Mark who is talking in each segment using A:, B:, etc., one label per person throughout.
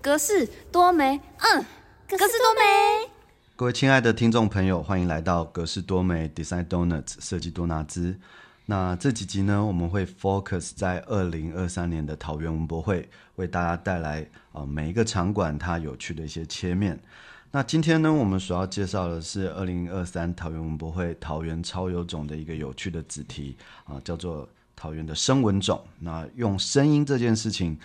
A: 格式多美，嗯，格式多美。
B: 各位亲爱的听众朋友，欢迎来到格式多美 Design Donuts 设计多纳兹。那这几集呢，我们会 focus 在二零二三年的桃园文博会，为大家带来啊每一个场馆它有趣的一些切面。那今天呢，我们所要介绍的是二零二三桃园文博会桃园超有种的一个有趣的子题啊，叫做桃园的声文种。那用声音这件事情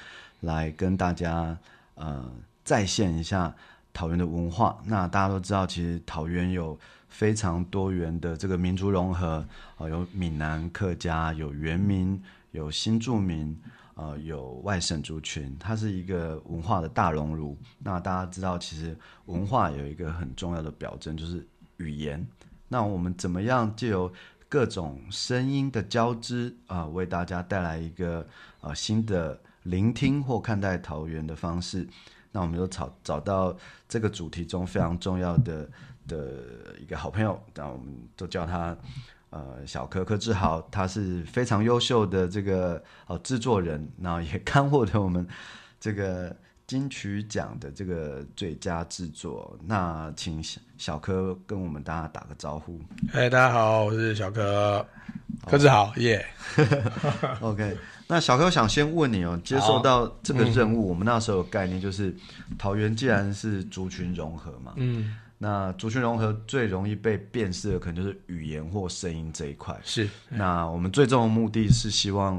B: 来跟大家呃再现一下桃园的文化。那大家都知道，其实桃园有非常多元的这个民族融合啊，有闽南客家，有原民，有新住民。呃，有外省族群，它是一个文化的大熔炉。那大家知道，其实文化有一个很重要的表征，就是语言。那我们怎么样借由各种声音的交织啊，为大家带来一个呃新的聆听或看待桃园的方式？那我们就找找到这个主题中非常重要的的一个好朋友，那我们都叫他。呃，小柯柯志豪，他是非常优秀的这个呃制作人，然后也看获得我们这个金曲奖的这个最佳制作。那请小小柯跟我们大家打个招呼。
C: 哎，大家好，我是小柯，柯志豪，耶。
B: OK，那小柯想先问你哦，接受到这个任务，我们那时候有概念就是桃园既然是族群融合嘛，嗯。那族群融合最容易被辨识的，可能就是语言或声音这一块。
C: 是。
B: 那我们最终的目的是希望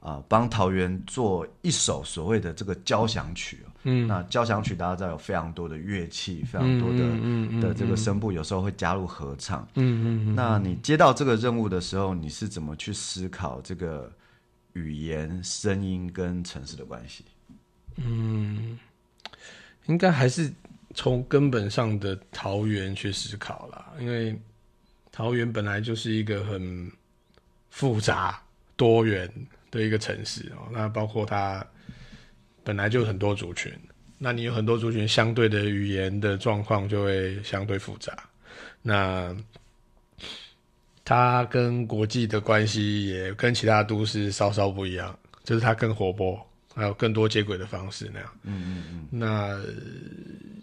B: 啊，帮桃园做一首所谓的这个交响曲。嗯。那交响曲大家知道有非常多的乐器，非常多的的这个声部，有时候会加入合唱。嗯嗯。那你接到这个任务的时候，你是怎么去思考这个语言、声音跟城市的关系？
C: 嗯，应该还是。从根本上的桃园去思考啦，因为桃园本来就是一个很复杂多元的一个城市哦。那包括它本来就很多族群，那你有很多族群，相对的语言的状况就会相对复杂。那它跟国际的关系也跟其他都市稍稍不一样，就是它更活泼。还有更多接轨的方式那样，嗯嗯嗯。那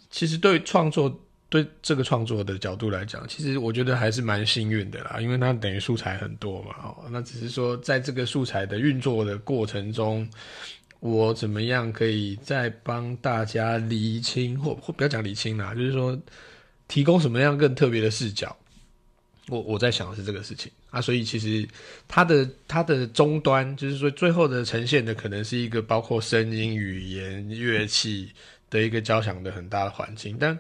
C: 其实对创作，对这个创作的角度来讲，其实我觉得还是蛮幸运的啦，因为它等于素材很多嘛。哦，那只是说在这个素材的运作的过程中，我怎么样可以再帮大家理清，或或不要讲理清啦，就是说提供什么样更特别的视角。我我在想的是这个事情啊，所以其实它的它的终端，就是说最后的呈现的可能是一个包括声音、语言、乐器的一个交响的很大的环境，但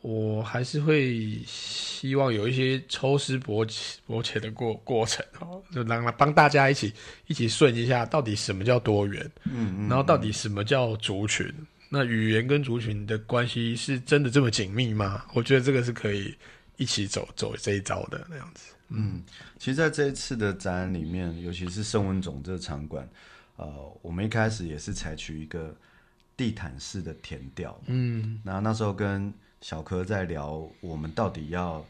C: 我还是会希望有一些抽丝剥剥茧的过过程哦，就让帮大家一起一起顺一下，到底什么叫多元，嗯嗯，然后到底什么叫族群，那语言跟族群的关系是真的这么紧密吗？我觉得这个是可以。一起走走这一招的那样子。
B: 嗯，其实在这一次的展览里面，尤其是圣文总这个场馆，呃，我们一开始也是采取一个地毯式的填调。嗯，那那时候跟小柯在聊，我们到底要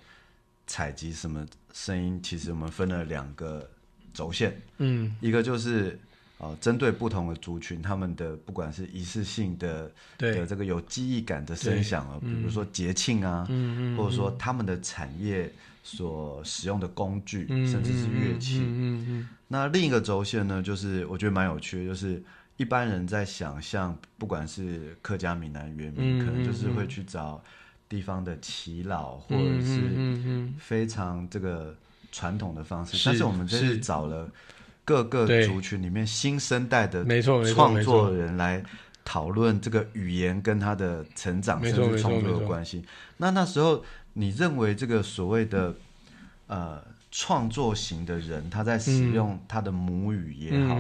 B: 采集什么声音？其实我们分了两个轴线。嗯，一个就是。哦，针对不同的族群，他们的不管是仪式性的的这个有记忆感的声响啊，比如说节庆啊，嗯或者说他们的产业所使用的工具，甚至是乐器。嗯那另一个轴线呢，就是我觉得蛮有趣的，就是一般人在想象，不管是客家、闽南、原民，可能就是会去找地方的耆老，或者是非常这个传统的方式，但是我们这是。找了。各个族群里面新生代的创作人来讨论这个语言跟他的成长甚至创作的关系。那那时候你认为这个所谓的呃创作型的人，他在使用他的母语也好，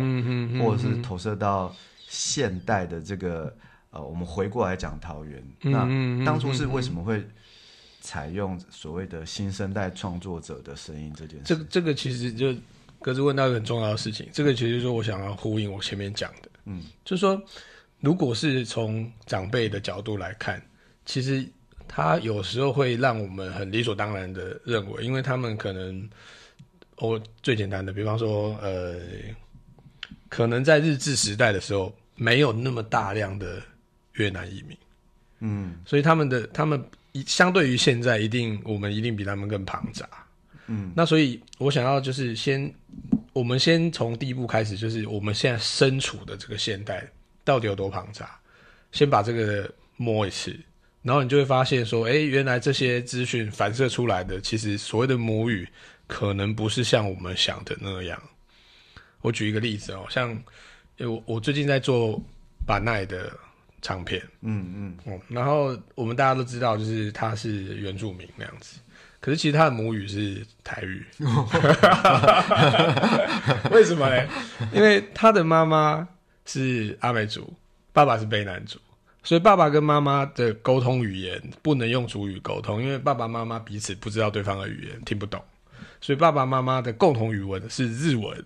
B: 或者是投射到现代的这个呃，我们回过来讲桃园，那当初是为什么会采用所谓的新生代创作者的声音这件事？
C: 这个这个其实就。各自问到一个很重要的事情，这个其实说我想要呼应我前面讲的，嗯，就是说，如果是从长辈的角度来看，其实他有时候会让我们很理所当然的认为，因为他们可能，我最简单的，比方说，呃，可能在日治时代的时候，没有那么大量的越南移民，
B: 嗯。
C: 所以他们的他们一相对于现在，一定我们一定比他们更庞杂。
B: 嗯，
C: 那所以我想要就是先，我们先从第一步开始，就是我们现在身处的这个现代到底有多庞杂，先把这个摸一次，然后你就会发现说，哎，原来这些资讯反射出来的，其实所谓的母语，可能不是像我们想的那样。我举一个例子哦，像我我最近在做把奈的唱片，
B: 嗯嗯。
C: 嗯，然后我们大家都知道，就是他是原住民那样子，可是其实他的母语是台语。为什么呢？因为他的妈妈是阿美族，爸爸是卑南族，所以爸爸跟妈妈的沟通语言不能用主语沟通，因为爸爸妈妈彼此不知道对方的语言，听不懂，所以爸爸妈妈的共同语文是日文。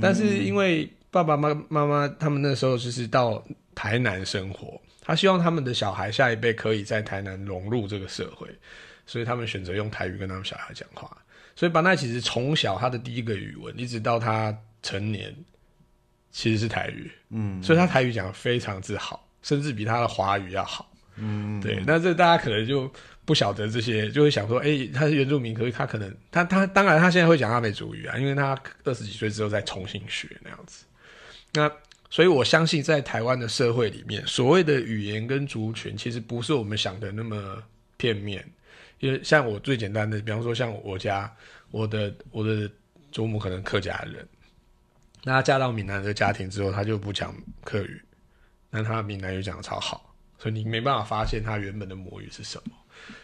C: 但是因为爸爸妈妈妈他们那时候就是到台南生活，他希望他们的小孩下一辈可以在台南融入这个社会，所以他们选择用台语跟他们小孩讲话。所以班奈其实从小他的第一个语文，一直到他成年，其实是台语。
B: 嗯
C: 所以他台语讲的非常之好，甚至比他的华语要好。
B: 嗯，
C: 对，那这大家可能就不晓得这些，就会想说，哎、他是原住民，可是他可能他他当然他现在会讲阿美族语啊，因为他二十几岁之后再重新学那样子。那所以我相信，在台湾的社会里面，所谓的语言跟族群，其实不是我们想的那么片面。因为像我最简单的，比方说像我家，我的我的祖母可能客家人，那她嫁到闽南的家庭之后，她就不讲客语，那她闽南语讲的超好，所以你没办法发现她原本的母语是什么。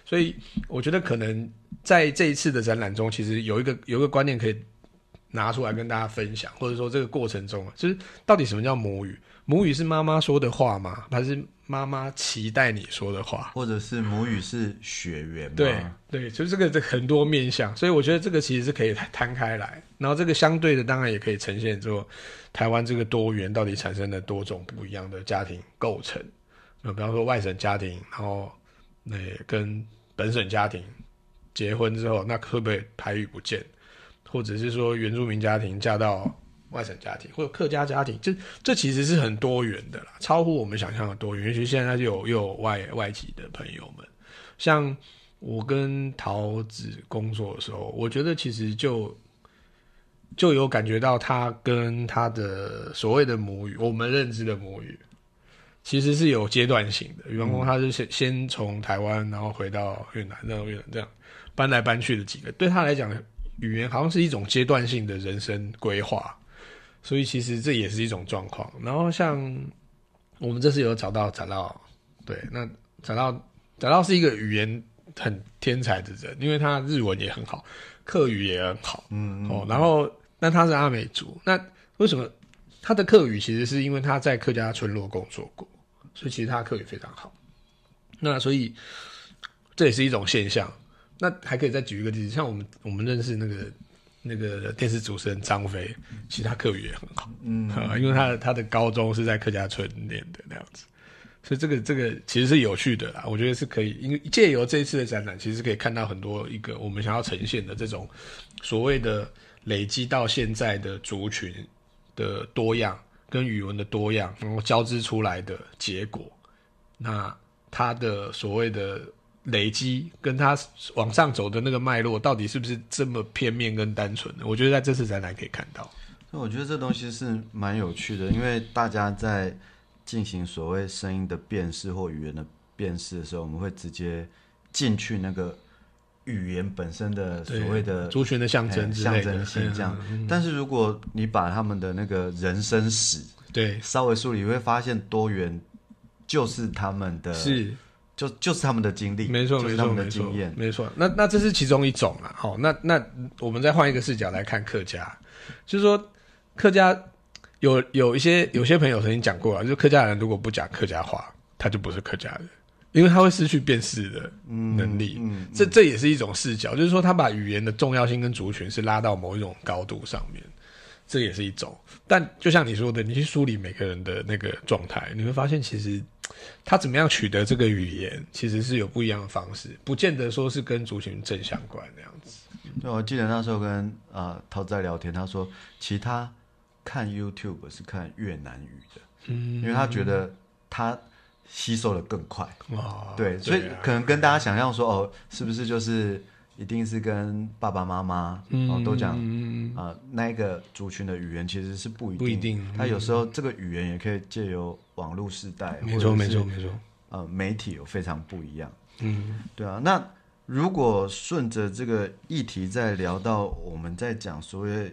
C: 所以我觉得可能在这一次的展览中，其实有一个有一个观念可以拿出来跟大家分享，或者说这个过程中啊，就是到底什么叫母语？母语是妈妈说的话吗？还是妈妈期待你说的话？
B: 或者是母语是血缘吗？
C: 对对，就是这个这很多面向，所以我觉得这个其实是可以摊开来，然后这个相对的当然也可以呈现说台湾这个多元到底产生了多种不一样的家庭构成，呃，比方说外省家庭，然后那、跟本省家庭结婚之后，那会不会台语不见？或者是说原住民家庭嫁到外省家庭或者客家家庭，这这其实是很多元的啦，超乎我们想象的多元。尤其现在就有又有外外籍的朋友们，像我跟桃子工作的时候，我觉得其实就就有感觉到他跟他的所谓的母语，我们认知的母语，其实是有阶段性的。员工，他是先先从台湾，然后回到越南，然后越南这样搬来搬去的几个，对他来讲，语言好像是一种阶段性的人生规划，所以其实这也是一种状况。然后像我们这次有找到找到，对，那找到找到是一个语言很天才的人，因为他日文也很好，客语也很好，
B: 嗯
C: 哦，然后那他是阿美族，那为什么他的客语其实是因为他在客家村落工作过，所以其实他客语非常好。那所以这也是一种现象。那还可以再举一个例子，像我们我们认识那个那个电视主持人张飞，其实他客语也很好，
B: 嗯。
C: 啊，因为他他的高中是在客家村念的那样子，所以这个这个其实是有趣的啦，我觉得是可以，因为借由这一次的展览，其实可以看到很多一个我们想要呈现的这种所谓的累积到现在的族群的多样跟语文的多样，然后交织出来的结果，那它的所谓的累积跟它往上走的那个脉络，到底是不是这么片面跟单纯的？我觉得在这次展览可以看到。
B: 所以我觉得这东西是蛮有趣的，因为大家在进行所谓声音的辨识或语言的辨识的时候，我们会直接进去那个语言本身的所谓的
C: 族群的象征
B: 象征性这样
C: 嗯。
B: 但是如果你把他们的那个人生史
C: 对，
B: 稍微梳理，会发现多元就是他们的，
C: 是
B: 就就是他们的经历，
C: 没错，没错，没错，。没错。那那这是其中一种啦。好，那那我们再换一个视角来看客家，就是说客家有有一些有些朋友曾经讲过啊，就是客家人如果不讲客家话，他就不是客家人，因为他会失去辨识的能力。
B: 嗯，
C: 这这也是一种视角，就是说他把语言的重要性跟族群是拉到某一种高度上面，这也是一种。但就像你说的，你去梳理每个人的那个状态，你会发现其实他怎么样取得这个语言，其实是有不一样的方式，不见得说是跟族群正相关那样子。
B: 对，我记得那时候跟呃涛在聊天，他说其他看 YouTube 是看越南语的，
C: 嗯
B: 因为他觉得他吸收的更快。
C: 哦，
B: 对，所以
C: 啊
B: 可能跟大家想象说，哦，是不是就是一定是跟爸爸妈妈哦都讲
C: 嗯
B: 啊、那一个族群的语言其实是不一定，
C: 不一定嗯。
B: 它有时候这个语言也可以借由网络时代，
C: 没错没错没错，
B: 呃，媒体有非常不一样。
C: 嗯。
B: 对啊，那如果顺着这个议题再聊到我们在讲所谓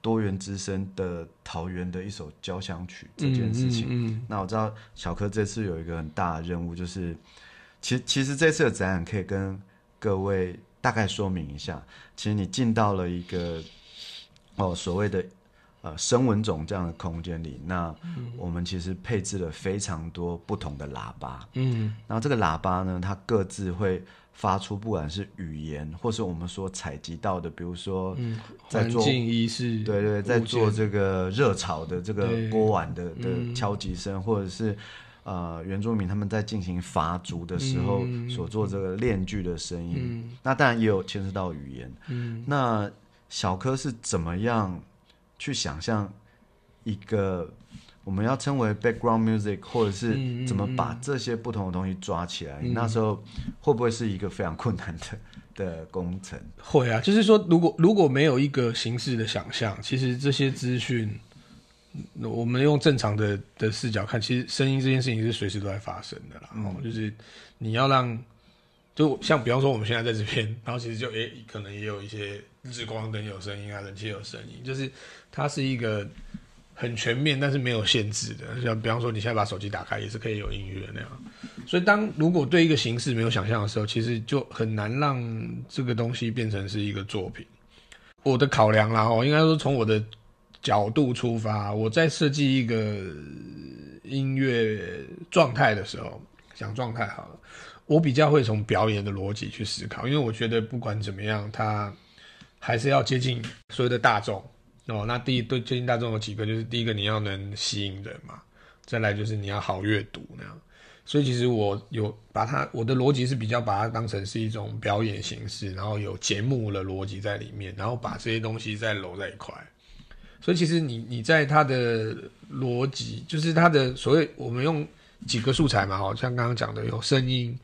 B: 多元之声的桃园的一首交响曲这件事情，
C: 嗯嗯。
B: 那我知道小柯这次有一个很大的任务，就是其其实这次的展览可以跟各位大概说明一下，其实你进到了一个哦所谓的呃声纹种这样的空间里，那我们其实配置了非常多不同的喇叭，
C: 嗯。
B: 然后这个喇叭呢，它各自会发出不管是语言，或是我们所采集到的，比如说
C: 嗯，
B: 在做
C: 仪式，
B: 对对，在做这个热炒的这个
C: 对。
B: 锅碗的的
C: 嗯。
B: 敲击声，或者是呃原住民他们在进行伐竹的时候
C: 嗯
B: 所做这个链锯的声音。
C: 嗯
B: 那当然也有牵涉到语言。
C: 嗯
B: 那小柯是怎么样去想象一个我们要称为 background music，或者
C: 嗯
B: 是
C: 嗯
B: 怎么把这些不同的东西抓起来？
C: 嗯
B: 那时候会不会是一个非常困难的的工程？
C: 会啊，就是说，如果如果没有一个形式的想象，其实这些资讯，嗯我们用正常的的视角看，其实声音这件事情是随时都在发生的啦。哦，就是你要让，就像比方说我们现在在这边，然后其实就 诶、可能也有一些日光灯有声音啊，冷气有声音，就是它是一个很全面，但是没有限制的。像比方说你现在把手机打开，也是可以有音乐那样。所以当如果对一个形式没有想象的时候，其实就很难让这个东西变成是一个作品。我的考量啦，哦，应该说从我的角度出发，我在设计一个音乐状态的时候，讲状态好了，我比较会从表演的逻辑去思考，因为我觉得不管怎么样，它还是要接近所有的大众哦。那第一对接近大众有几个，就是第一个你要能吸引人嘛，再来就是你要好阅读那样。所以其实我有把它，我的逻辑是比较把它当成是一种表演形式，然后有节目的逻辑在里面，然后把这些东西再揉在一块。所以其实你你在它的逻辑，就是它的所谓我们用几个素材嘛，好像刚刚讲的有声音，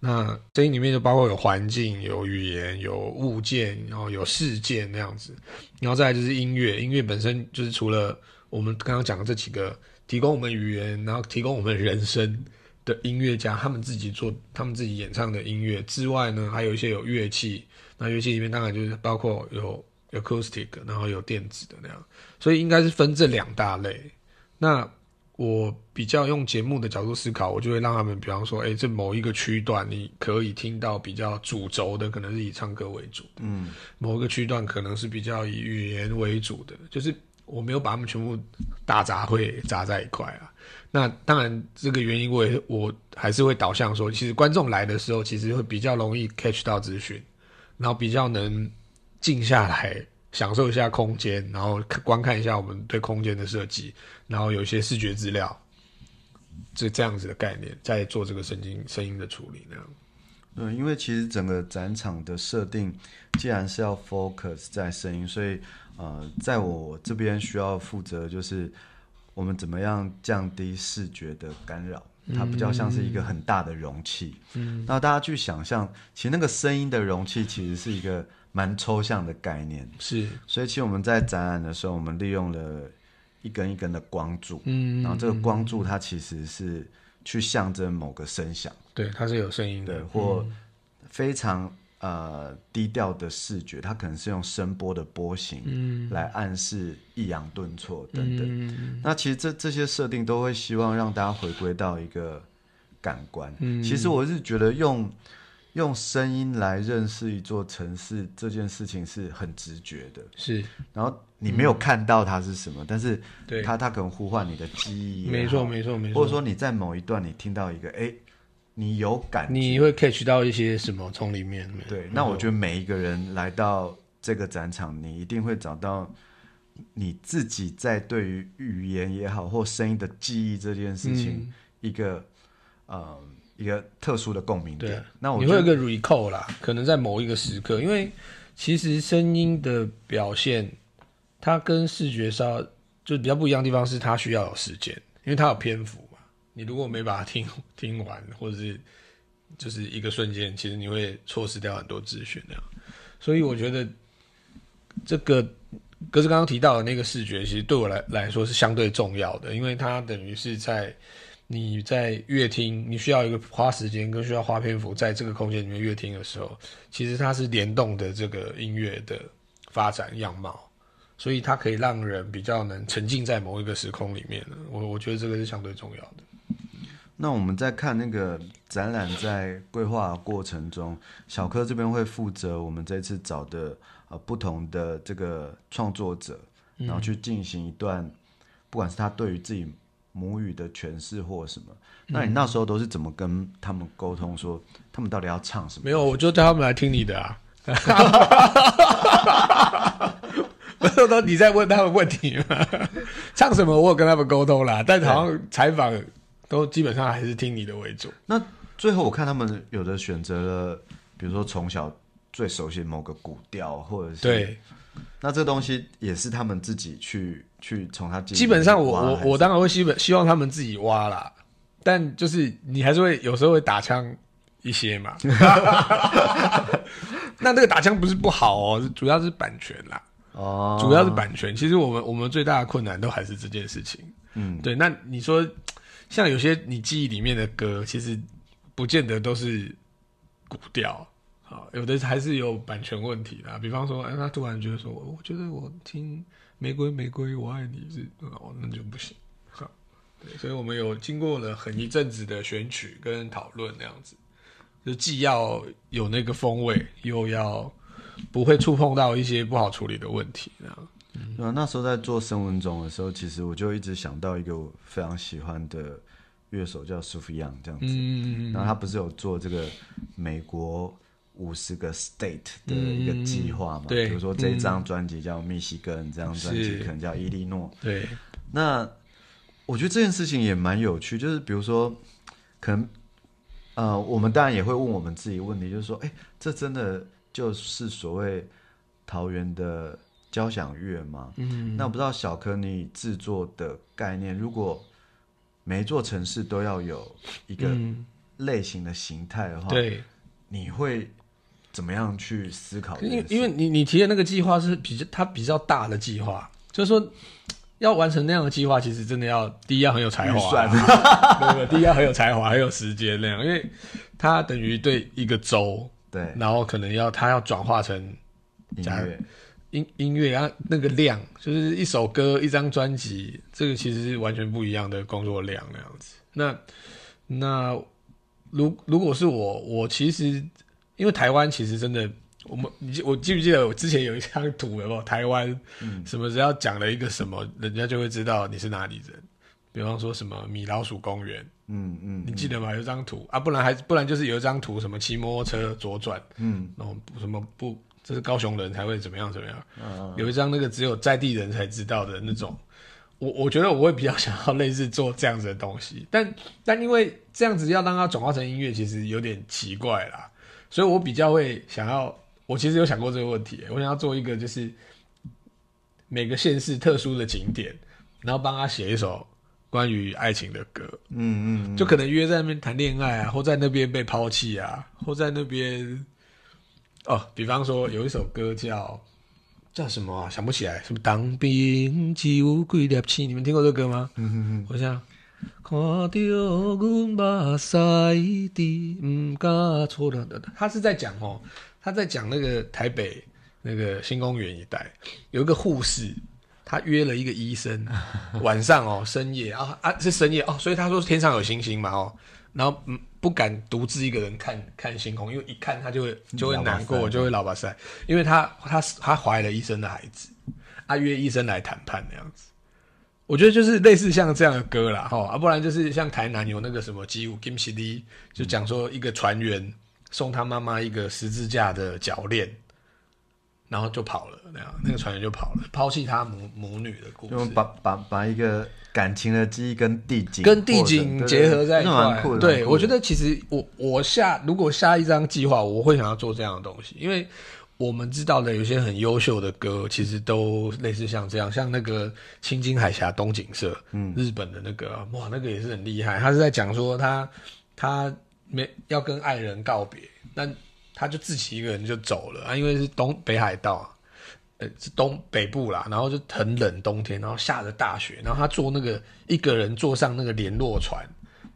C: 那声音里面就包括有环境、有语言、有物件，然后有事件那样子，然后再来就是音乐，音乐本身就是除了我们刚刚讲的这几个提供我们语言，然后提供我们人声的音乐家，他们自己做他们自己演唱的音乐之外呢，还有一些有乐器，那乐器里面当然就是包括有 acoustic，然后有电子的那样，所以应该是分这两大类。那我比较用节目的角度思考，我就会让他们，比方说，哎，这某一个区段你可以听到比较主轴的，可能是以唱歌为主的，
B: 嗯，
C: 某一个区段可能是比较以语言为主的，就是我没有把他们全部大杂烩杂在一块啊。那当然，这个原因我也我还是会导向说，其实观众来的时候，其实会比较容易 catch 到资讯，然后比较能静下来享受一下空间，然后观看一下我们对空间的设计，然后有一些视觉资料，这这样子的概念，在做这个声音声音的处理那样。
B: 对，因为其实整个展场的设定，既然是要 focus 在声音，所以呃，在我这边需要负责就是我们怎么样降低视觉的干扰，它比较像是一个很大的容器。嗯，那大家去想象，其实那个声音的容器其实是一个蛮抽象的概念，
C: 是，
B: 所以其实我们在展览的时候，我们利用了一根一根的光柱，
C: 嗯
B: 然后这个光柱它其实是去象征某个声响。
C: 对，它是有声音的，
B: 对，或非常呃低调的视觉，它可能是用声波的波形
C: 嗯。
B: 来暗示抑扬顿挫等等。
C: 嗯。
B: 那其实这这些设定都会希望让大家回归到一个感官。
C: 嗯。
B: 其实我是觉得用用声音来认识一座城市这件事情是很直觉的，
C: 是，
B: 然后你没有看到它是什么，但是
C: 对，
B: 它它可能呼唤你的记忆
C: 没错没错没错，
B: 或者说你在某一段你听到一个哎。你有感觉，
C: 你会 catch 到一些什么从里面？
B: 对，那我觉得每一个人来到这个展场，你一定会找到你自己在对于语言也好或声音的记忆这件事情、
C: 嗯
B: 一个呃一个特殊的共鸣
C: 对
B: 点。那我
C: 你会有一个 recall 啦，可能在某一个时刻，因为其实声音的表现，它跟视觉上就比较不一样的地方是它需要有时间，因为它有篇幅嘛。你如果没把它听 听完，或者是就是一个瞬间，其实你会错失掉很多资讯那样。所以我觉得这个格子刚刚提到的那个视觉，其实对我来来说是相对重要的，因为它等于是在你在乐听，你需要一个花时间跟需要花篇幅在这个空间里面乐听的时候，其实它是联动的这个音乐的发展样貌。所以它可以让人比较能沉浸在某一个时空里面，我我觉得这个是相对重要的。
B: 那我们在看那个展览在规划过程中，小柯这边会负责我们这次找的呃不同的这个创作者，然后去进行一段，不管是他对于自己母语的诠释或什么，那你那时候都是怎么跟他们沟通，说他们到底要唱什么？
C: 没有，我就叫他们来听你的啊。不是都你在问他们问题吗？唱什么？我有跟他们沟通啦，但好像采访都基本上还是听你的为主。
B: 那最后我看他们有的选择了，比如说从小最熟悉某个古调，或者是
C: 对，
B: 那这东西也是他们自己去去从他
C: 基本上我我我当然会希望希望他们自己挖啦，但就是你还是会有时候会打枪一些嘛。那那个打枪不是不好哦，主要是版权啦。
B: 哦，
C: 主要是版权。其实我们我们最大的困难都还是这件事情。
B: 嗯，
C: 对。那你说，像有些你记忆里面的歌，其实不见得都是古调，好，有的还是有版权问题的。比方说，哎，他突然觉得说，我觉得我听《玫瑰玫瑰我爱你》是哦，那就不行。好，对。所以我们有经过了很一阵子的选曲跟讨论，那样子，就既要有那个风味，又要。不会触碰到一些不好处理的问题，这样。
B: 对啊，那时候在做声文种的时候，其实我就一直想到一个我非常喜欢的乐手，叫苏菲扬这样子。
C: 嗯
B: 然后他不是有做这个美国五十个 state 的一个计划嘛？
C: 对。
B: 比如说这一张专辑叫密西根，这张专辑可能叫伊利诺。
C: 对。
B: 那我觉得这件事情也蛮有趣，就是比如说，可能呃，我们当然也会问我们自己问题，就是说，哎，这真的。就是所谓桃园的交响乐吗，
C: 嗯，
B: 那我不知道小柯你制作的概念，如果每一座城市都要有一个类型的形态的话，
C: 对，
B: 你会怎么样去思考？
C: 因为因为你你提的那个计划是比较它比较大的计划，就是说要完成那样的计划，其实真的要第一要很有才华，对对？第一要很有才华，很有时间那样，因为它等于对一个州。
B: 对，
C: 然后可能要它要转化成
B: 音乐，
C: 音音乐啊，那个量就是一首歌、一张专辑，这个其实是完全不一样的工作量那样子。那那如如果是我，我其实因为台湾其实真的，我们你我记不记得我之前有一张图有没有？台湾什么只要讲了一个什么，人家就会知道你是哪里人。比方说什么米老鼠公园。
B: 嗯嗯，
C: 你记得吗？有张图啊，不然还不然就是有一张图，什么骑摩托车左转，
B: 嗯，
C: 然后什么不，这是高雄人才会怎么样怎么样？
B: 嗯，
C: 有一张那个只有在地人才知道的那种，我我觉得我会比较想要类似做这样子的东西，但但因为这样子要让它转化成音乐，其实有点奇怪啦，所以我比较会想要，我其实有想过这个问题，我想要做一个就是每个县市特殊的景点，然后帮他写一首。关于爱情的歌，
B: 嗯嗯，
C: 就可能约在那边谈恋爱啊，或在那边被抛弃啊，或在那边，哦，比方说有一首歌叫叫什么啊？想不起来，什么当兵只有几粒星？你们听过这个歌吗？
B: 嗯嗯嗯，
C: 我想看到阮目屎滴，唔敢错。他是在讲哦，他在讲那个台北那个新公园一带有一个护士。他约了一个医生，晚上哦，深夜啊啊是深夜哦，所以他说天上有星星嘛哦，然后嗯不敢独自一个人看看星空，因为一看他就会就会难过，就会老把塞，因为他他他怀了医生的孩子，他约医生来谈判那样子，我觉得就是类似像这样的歌啦哈，啊不然就是像台南有那个什么吉舞 Kim C D，就讲说一个船员送他妈妈一个十字架的脚链。然后就跑了，那样那个船员就跑了，抛弃他母母女的故事，
B: 把把把一个感情的记忆跟地景
C: 跟地景结合在一块。对，我觉
B: 得
C: 其实我我下如果下一张计划，我会想要做这样的东西，因为我们知道的有些很优秀的歌，其实都类似像这样，像那个青金海峡东景社，嗯，日本的那个，哇，那个也是很厉害。他是在讲说他他没要跟爱人告别，但他就自己一个人就走了啊，因为是东北海道，呃，是东北部啦，然后就很冷，冬天，然后下着大雪，然后他坐那个一个人坐上那个联络船，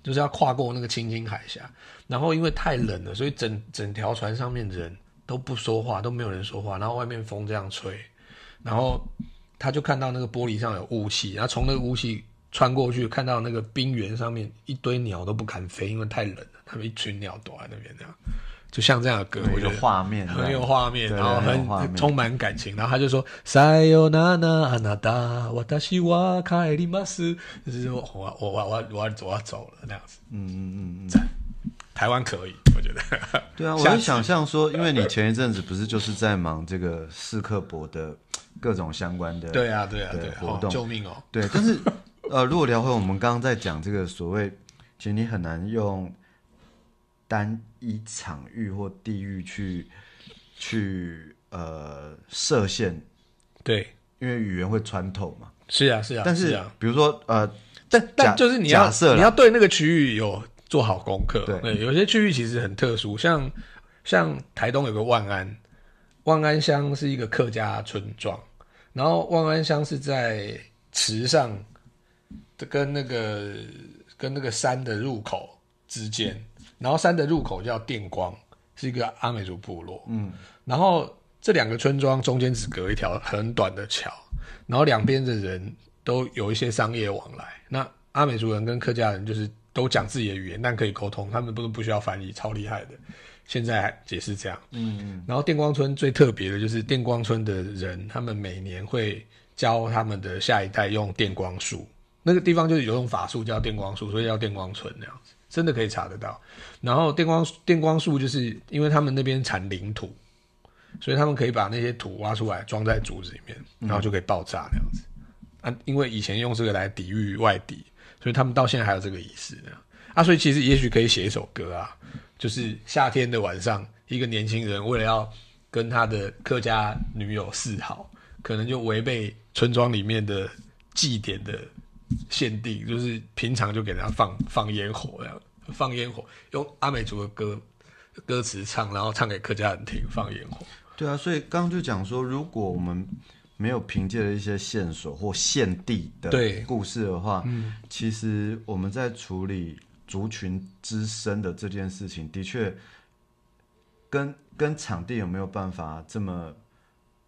C: 就是要跨过那个青金海峡，然后因为太冷了，所以整整条船上面人。都不说话，都没有人说话，然后外面风这样吹，然后他就看到那个玻璃上有雾气，然后从那个雾气穿过去，看到那个冰原上面一堆鸟都不敢飞，因为太冷了，他们一群鸟躲在那边，这样就像这样的歌，我觉得
B: 画面
C: 很有画面，然后很充满感情，然后他就说塞哟娜娜阿娜达瓦达西瓦卡埃里马斯，就是说我我我我我我要走了那样子，嗯嗯嗯嗯。台湾可以，我觉得。
B: 对啊，我就想象说，因为你前一阵子不是就是在忙这个四克博的各种相关的，
C: 对啊，对啊，对
B: 活动，
C: 救命哦！
B: 对，但是呃，如果聊回我们刚刚在讲这个所谓，其实你很难用单一场域或地域去去呃设限，
C: 对，
B: 因为语言会穿透嘛。
C: 是啊，是啊，
B: 但是啊比如说呃，
C: 但但就是你要你要对那个区域有。做好功课，对，有些区域其实很特殊，像像台东有个万安，万安乡是一个客家村庄，然后万安乡是在池上，跟那个跟那个山的入口之间，然后山的入口叫电光，是一个阿美族部落，嗯，然后这两个村庄中间只隔一条很短的桥，然后两边的人都有一些商业往来，那阿美族人跟客家人就是。都讲自己的语言，但可以沟通，他们不是不需要翻译，超厉害的。现在也是这样。嗯嗯。然后电光村最特别的就是电光村的人，他们每年会教他们的下一代用电光术。那个地方就是有种法术叫电光术，所以叫电光村那样子，真的可以查得到。然后电光电光术就是因为他们那边产领土，所以他们可以把那些土挖出来装在竹子里面，然后就可以爆炸那样子。啊，因为以前用这个来抵御外敌。所以他们到现在还有这个仪式呢啊，所以其实也许可以写一首歌啊，就是夏天的晚上，一个年轻人为了要跟他的客家女友示好，可能就违背村庄里面的祭典的限定，就是平常就给人家放放烟火，这样放烟火，用阿美族的歌歌词唱，然后唱给客家人听，放烟火。
B: 对啊，所以刚刚就讲说，如果我们没有凭借了一些线索或现地的故事的话，其实我们在处理族群之身的这件事情，的确跟跟场地有没有办法这么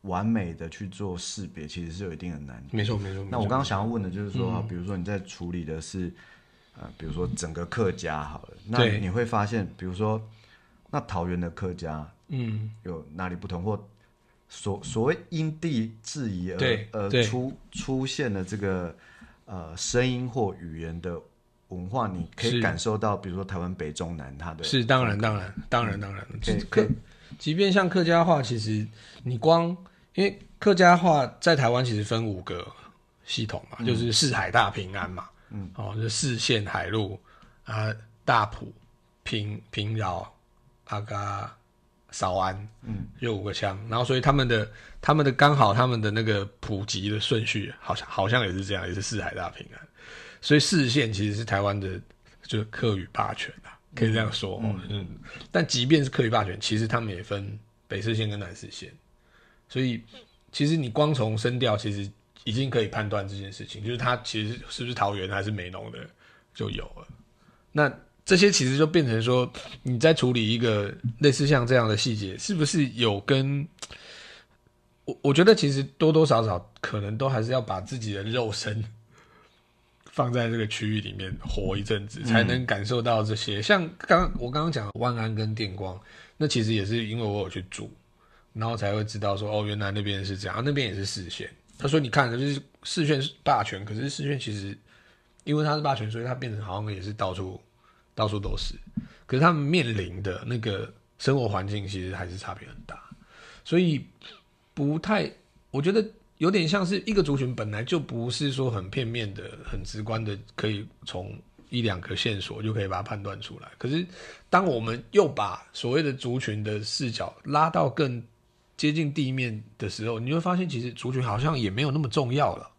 B: 完美的去做识别，其实是有一定的难度。
C: 没错，没错。
B: 那我刚刚想要问的就是说，比如说你在处理的是呃，比如说整个客家好了，那你会发现，比如说那桃园的客家，嗯，有哪里不同？或？所所谓因地制宜而而出出现的这个呃声音或语言的文化，你可以感受到，比如说台湾北中南，它的
C: 是当然当然当然当然，客即便像客家话，其实你光因为客家话在台湾其实分五个系统嘛，就是四海大平安嘛，嗯，哦，就四线海陆啊，大埔平平饶阿嘎。少安，嗯，有五个乡，然后所以他们的他们的刚好他们的那个普及的顺序，好像好像也是这样，也是四海大平安，所以四线其实是台湾的就是客语霸权啊，可以这样说，嗯，但即便是客语霸权，其实他们也分北四线跟南四线，所以其实你光从声调，其实已经可以判断这件事情，就是它其实是不是桃园还是美浓的就有了，那。这些其实就变成说，你在处理一个类似像这样的细节，是不是有跟我？我觉得其实多多少少可能都还是要把自己的肉身放在这个区域里面活一阵子，才能感受到这些。像刚我刚刚讲万安跟电光，那其实也是因为我有去住，然后才会知道说，哦，原来那边是这样，那边也是视线。他说，你看，就是视线是霸权，可是视线其实因为它是霸权，所以它变成好像也是到处。到处都是，可是他们面临的那个生活环境其实还是差别很大，所以不太，我觉得有点像是一个族群本来就不是说很片面的、很直观的，可以从一两个线索就可以把它判断出来。可是当我们又把所谓的族群的视角拉到更接近地面的时候，你会发现其实主角好像也没有那么重要了，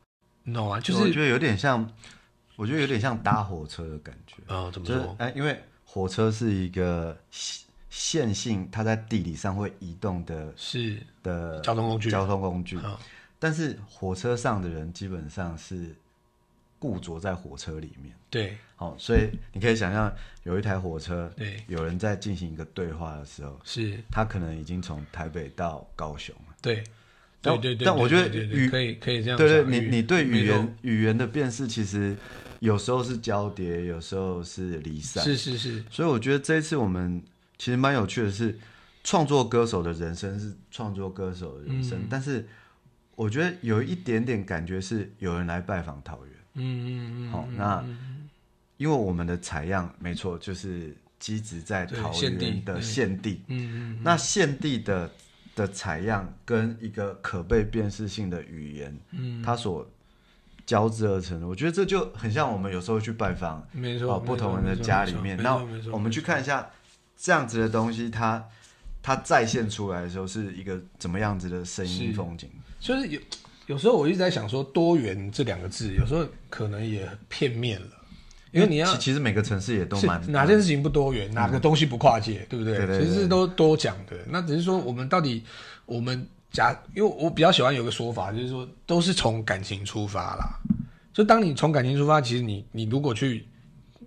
C: 你懂吗？就是
B: 我觉得有点像，我觉得有点像搭火车的感觉。
C: 啊、怎么说？
B: 就是哎，因为火车是一个线线性，它在地理上会移动的
C: 是
B: 的
C: 交通工具
B: 交通工具。
C: 啊
B: 但是火车上的人基本上是固着在火车里面。
C: 对
B: 好、所以你可以想象，有一台火车，
C: 对
B: 有人在进行一个对话的时候，
C: 是，
B: 他可能已经从台北到高雄了。
C: 对
B: 但
C: 对对对，
B: 但我觉得语
C: 可以可以这样
B: 对对，你你对语言语言的辨识，其实有时候是交叠，有时候是离散。
C: 是是是，
B: 所以我觉得这一次我们其实蛮有趣的是，创作歌手的人生是创作歌手的人生，
C: 嗯
B: 但是我觉得有一点点感觉是有人来拜访桃园。
C: 嗯嗯嗯，
B: 好、那因为我们的采样没错，就是基植在桃园的
C: 对。
B: 现地。
C: 嗯嗯
B: 那县地的的采样跟一个可被辨识性的语言，
C: 嗯，
B: 它所交织而成的，我觉得这就很像我们有时候去拜访
C: 没错，
B: 啊不同人的家里面，
C: 没
B: 然后
C: 错没错，
B: 我们去看一下这样子的东西，它它再现出来的时候是一个怎么样子的声音风景。
C: 就是有有时候我一直在想说，多元这两个字，有时候可能也片面了，因为你要
B: 其其实每个城市也都
C: 是
B: 蛮
C: 哪件事情不多元，哪个东西不跨界，对不对？其实是都多讲的。那只是说我们到底我们假，因为我比较喜欢有个说法，就是说都是从感情出发啦。就当你从感情出发，其实你你如果去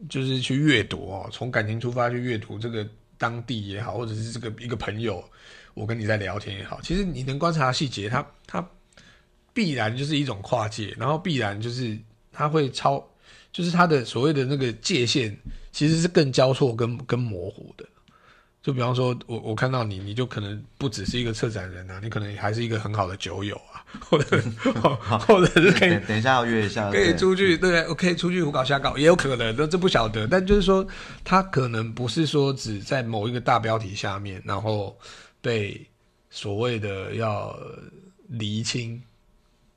C: 就是去阅读哦，从感情出发去阅读这个当地也好，或者是这个一个朋友，我跟你在聊天也好，其实你能观察细节，它它必然就是一种跨界，然后必然就是它会超，就是它的所谓的那个界限其实是更交错跟跟模糊的。就比方说，我我看到你，你就可能不只是一个策展人啊，你可能还是一个很好的酒友啊，或者 或者是可以
B: 等等一下要约一下，
C: 可以出去，对，我可以出去胡搞瞎搞，也有可能，这这不晓得。但就是说，他可能不是说只在某一个大标题下面，然后被所谓的要厘清，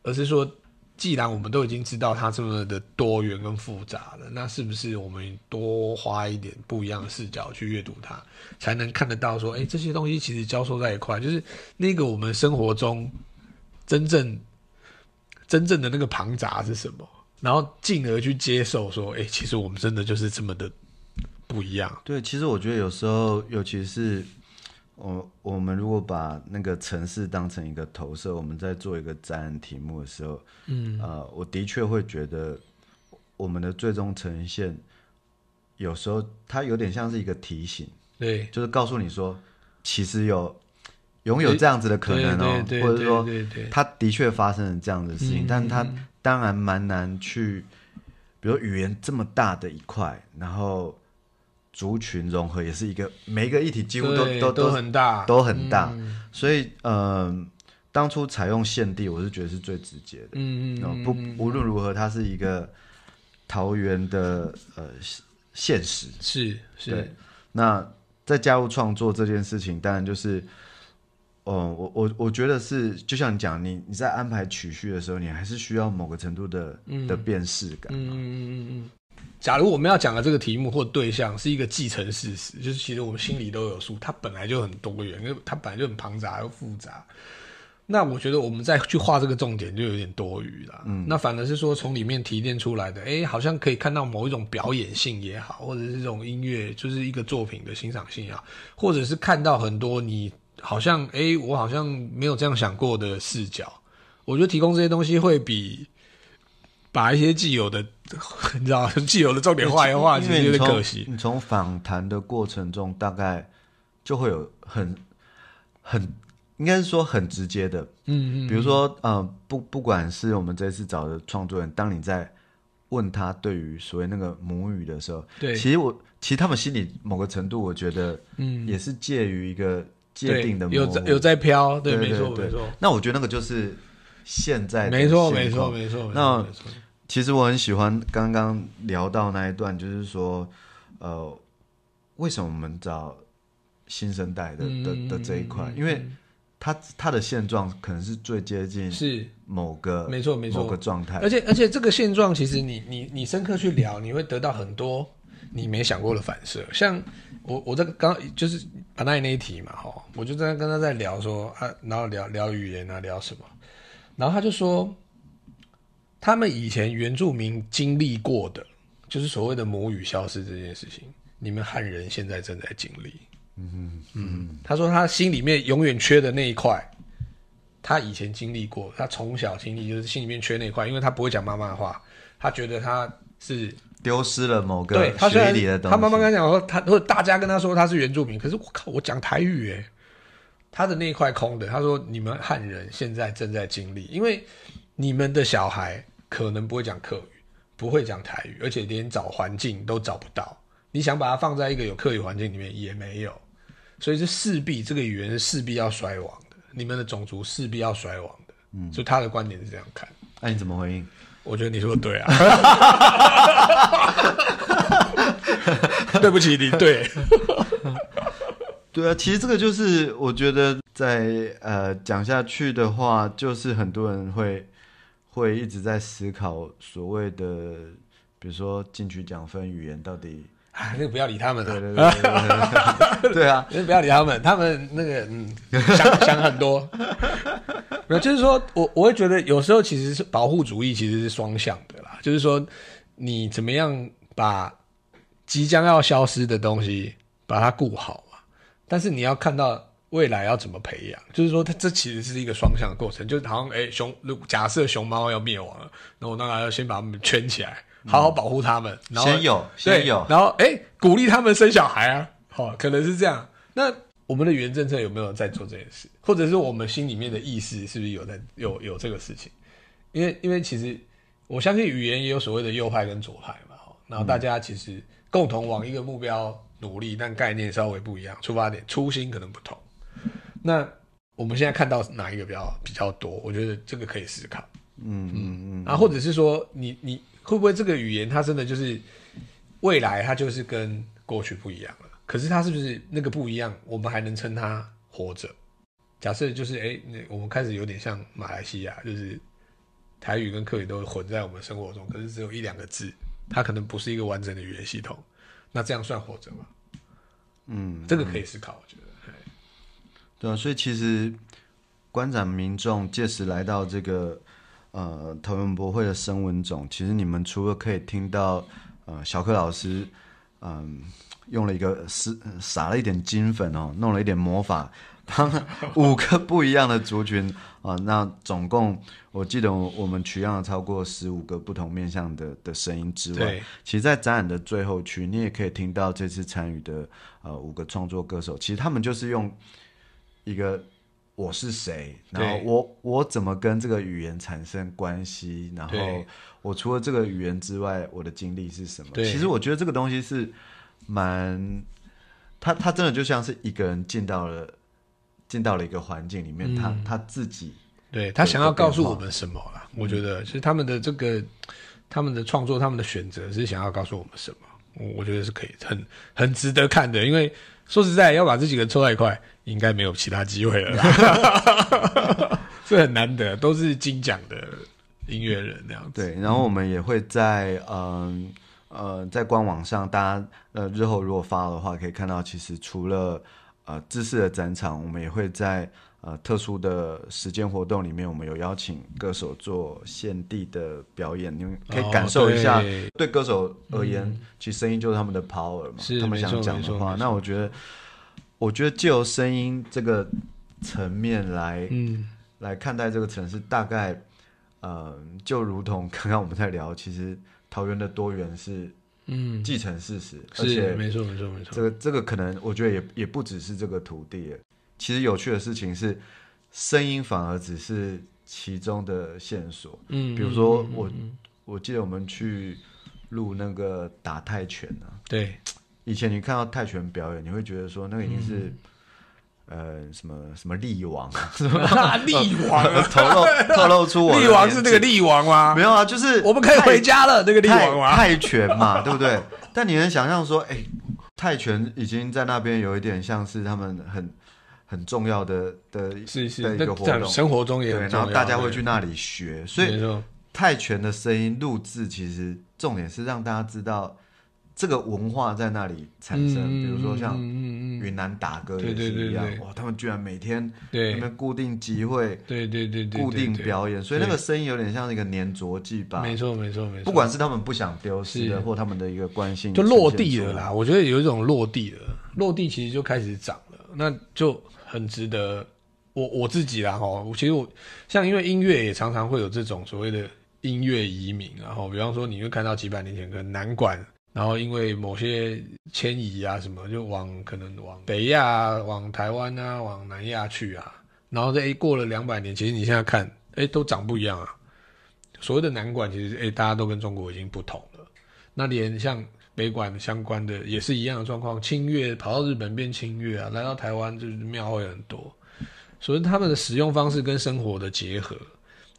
C: 而是说，既然我们都已经知道它这么的多元跟复杂了，那是不是我们多花一点不一样的视角去阅读它，才能看得到说，哎，这些东西其实交错在一块，就是那个我们生活中真正真正的那个庞杂是什么，然后进而去接受说，哎、其实我们真的就是这么的不一样。
B: 对，其实我觉得有时候，尤其是我我们如果把那个城市当成一个投射，我们在做一个展览题目的时候，嗯，呃，我的确会觉得我们的最终呈现，有时候它有点像是一个提醒，
C: 对，
B: 就是告诉你说，其实有拥有这样子的可能哦，或者说它的确发生了这样的事情，
C: 嗯
B: 但它当然蛮难去，比如语言这么大的一块，然后族群融合也是一个每一个议题几乎都
C: 都
B: 都都
C: 很大，
B: 都很大，
C: 嗯
B: 所以嗯、当初采用现地，我是觉得是最直接的。
C: 嗯嗯
B: 不，无论如何，它是一个桃园的呃现实。
C: 是
B: 对
C: 是，
B: 那在加入创作这件事情，当然就是，哦，我我我觉得是，就像你讲，你你在安排曲序的时候，你还是需要某个程度的、的辨识感。
C: 嗯嗯嗯嗯嗯。假如我们要讲的这个题目或对象是一个既成事实，就是其实我们心里都有数，它本来就很多元，因为它本来就很庞杂又复杂。那我觉得我们再去画这个重点就有点多余了。嗯，那反而是说从里面提炼出来的，哎，好像可以看到某一种表演性也好，或者是这种音乐，就是一个作品的欣赏性也好，或者是看到很多你好像，哎，我好像没有这样想过的视角。我觉得提供这些东西会比把一些既有的，你知道，既有的重点画一画，其实可惜。
B: 你从访谈的过程中，大概就会有很很应该是说很直接的，
C: 嗯嗯，
B: 比如说呃，不不管是我们这次找的创作人，当你在问他对于所谓那个母语的时候，
C: 对。
B: 其实我其实他们心里某个程度，我觉得
C: 嗯，
B: 也是介于一个界定的
C: 对有在有在飘，对，没错
B: 对。
C: 没错，
B: 那我觉得那个就是现在的
C: 没错没错没错，
B: 那
C: 没错，
B: 其实我很喜欢刚刚聊到那一段，就是说，呃，为什么我们找新生代的的的这一块？因为他他的现状可能是最接近
C: 是
B: 某个
C: 没错没错
B: 某个状态
C: 而，且而且这个现状，其实你你你深刻去聊，你会得到很多你没想过的反射。像我我在刚就是巴奈那一题嘛，哈，我就在跟他在聊说啊，然后聊聊语言啊，聊什么，然后他就说，他们以前原住民经历过的，就是所谓的母语消失这件事情，你们汉人现在正在经历。嗯嗯，他说他心里面永远缺的那一块，他以前经历过，他从小经历就是心里面缺那一块，因为他不会讲妈妈的话，他觉得他是
B: 丢失了某个
C: 对他虽然
B: 学里的东西。
C: 他妈妈跟他讲说他或者大家跟他说他是原住民，可是我靠，我讲台语诶，他的那一块空的。他说你们汉人现在正在经历，因为你们的小孩可能不会讲客语，不会讲台语，而且连找环境都找不到。你想把它放在一个有客语环境里面也没有，所以这势必这个语言是势必要衰亡的，你们的种族势必要衰亡的。嗯，所以他的观点是这样看。
B: 那你怎么回应？
C: 我觉得你说的对啊，对不起你对，
B: 对啊，其实这个就是我觉得在呃讲下去的话，就是很多人会会一直在思考所谓的，比如说进去讲分语言到底。
C: 啊，那个不要理他们
B: 对
C: 了，
B: 对对对对。对 啊，
C: 那个不要理他们，他们那个嗯想想很多，没有，就是说我我会觉得有时候其实是保护主义其实是双向的啦，就是说你怎么样把即将要消失的东西把它顾好嘛，但是你要看到未来要怎么培养，就是说它这其实是一个双向的过程，就是好像哎熊，如假设熊猫要灭亡了，那我当然要先把它们圈起来。好好保护它们，然后
B: 先有先有，
C: 然后哎，鼓励他们生小孩啊，好、可能是这样。那我们的语言政策有没有在做这件事，或者是我们心里面的意识是不是有在有有这个事情？因为因为其实我相信语言也有所谓的右派跟左派嘛，哈然后大家其实共同往一个目标努力，但概念稍微不一样，出发点初心可能不同。那我们现在看到哪一个比较比较多？我觉得这个可以思考。
B: 嗯嗯嗯，
C: 啊，或者是说你你会不会这个语言它真的就是未来它就是跟过去不一样了？可是它是不是那个不一样，我们还能称它活着？假设就是哎，那我们开始有点像马来西亚，就是台语跟客语都混在我们生活中，可是只有一两个字，它可能不是一个完整的语言系统。那这样算活着吗？
B: 嗯，
C: 这个可以思考，我觉得。嘿
B: 对啊，所以其实观展民众届时来到这个呃桃园博会的声文总，其实你们除了可以听到呃小柯老师嗯、用了一个是撒了一点金粉哦，弄了一点魔法，帮 五个不一样的族群啊、那总共我记得我我们取样了超过十五个不同面向的的声音之外，其实，在展览的最后区，你也可以听到这次参与的呃五个创作歌手，其实他们就是用一个我是谁，然后我我怎么跟这个语言产生关系，然后我除了这个语言之外，我的经历是什么？
C: 对
B: 其实我觉得这个东西是蛮，他他真的就像是一个人进到了进到了一个环境里面，他
C: 嗯
B: 他自己
C: 对他想要告诉我们什么啦？我觉得其实他们的这个他们的创作，他们的选择是想要告诉我们什么？我我觉得是可以很很值得看的，因为说实在，要把这几个人凑在一块，应该没有其他机会了啦，这很难得，都是金奖的音乐人那样子。
B: 对，然后我们也会在嗯呃在官网上，大家呃日后如果发的话，可以看到，其实除了呃知识的展场，我们也会在呃特殊的时间活动里面，我们有邀请歌手做现地的表演，你们可以
C: 哦
B: 感受一下。
C: 对。
B: 对歌手而言，其实声音就是他们的 power 嘛，他们想讲的话，那我觉得，我觉得借由声音这个层面来、
C: 嗯，
B: 来看待这个城市，大概，呃，就如同刚刚我们在聊，其实桃园的多元是
C: 嗯，
B: 既成事实，而且
C: 没错没错没错。
B: 这个这个可能我觉得也也不只是这个土地耶，其实有趣的事情是，声音反而只是其中的线索。
C: 嗯，
B: 比如说我
C: 嗯
B: 我记得我们去录那个打泰拳啊，
C: 对
B: 以前你看到泰拳表演，你会觉得说那个已经是、
C: 嗯
B: 呃什么什么力王，
C: 力王，
B: 透露透露出我
C: 力王是那个力王吗
B: 没？有啊，就是
C: 我们可以回家了，那个力
B: 泰
C: 王吗？
B: 泰拳嘛，对不对？但你能想象说，哎、泰拳已经在那边有一点像是他们很很重要的的
C: 是是，
B: 的一个活动，
C: 生活中也
B: 对，
C: 很重要
B: 然后大家会去那里学，所以泰拳的声音录制其实重点是让大家知道这个文化在那里产生，比如说像云南打歌也是一样
C: 对，对
B: 哇，他们居然每天
C: 对。
B: 那边固定集会、
C: 对对对对，
B: 固定表演，所以那个声音有点像一个粘着剂吧。
C: 没错没错没错，
B: 不管是他们不想丢失的，或他们的一个关心，
C: 就落地了啦。。我觉得有一种落地了，落地其实就开始长了，那就很值得我我自己啦哈。其实我像因为音乐也常常会有这种所谓的音乐移民，然后比方说你会看到几百年前可能南管，然后因为某些迁移啊什么，就往可能往北亚、啊、往台湾啊、往南亚去啊，然后这诶过了两百年，其实你现在看，哎都长不一样啊。所谓的南管，其实诶大家都跟中国已经不同了。那连像北管相关的也是一样的状况，清乐跑到日本变清乐啊，来到台湾就是庙会很多，所以他们的使用方式跟生活的结合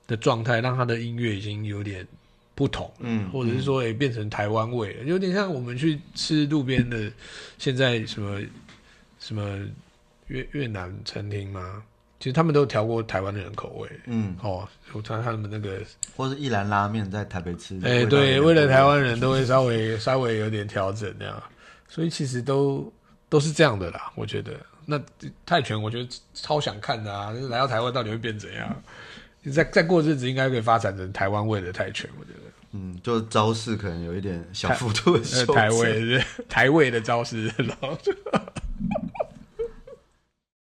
C: 的状态，让他的音乐已经有点不同，
B: 嗯
C: 或者是说也变成台湾味了，有点像我们去吃路边的现在什么什么越越南餐厅吗？其实他们都调过台湾的人口味。
B: 嗯，
C: 哦，我看他们那个
B: 或是一兰拉面在台北吃，
C: 哎、对，为了台湾人都会稍微稍微有点调整那样，所以其实都都是这样的啦。我觉得那泰拳，我觉得超想看的啊，就是来到台湾到底会变怎样？再再过日子应该可以发展成台湾味的泰拳，我觉得。
B: 嗯，就招式可能有一点小幅度的。
C: 台味 台味的招式，然后就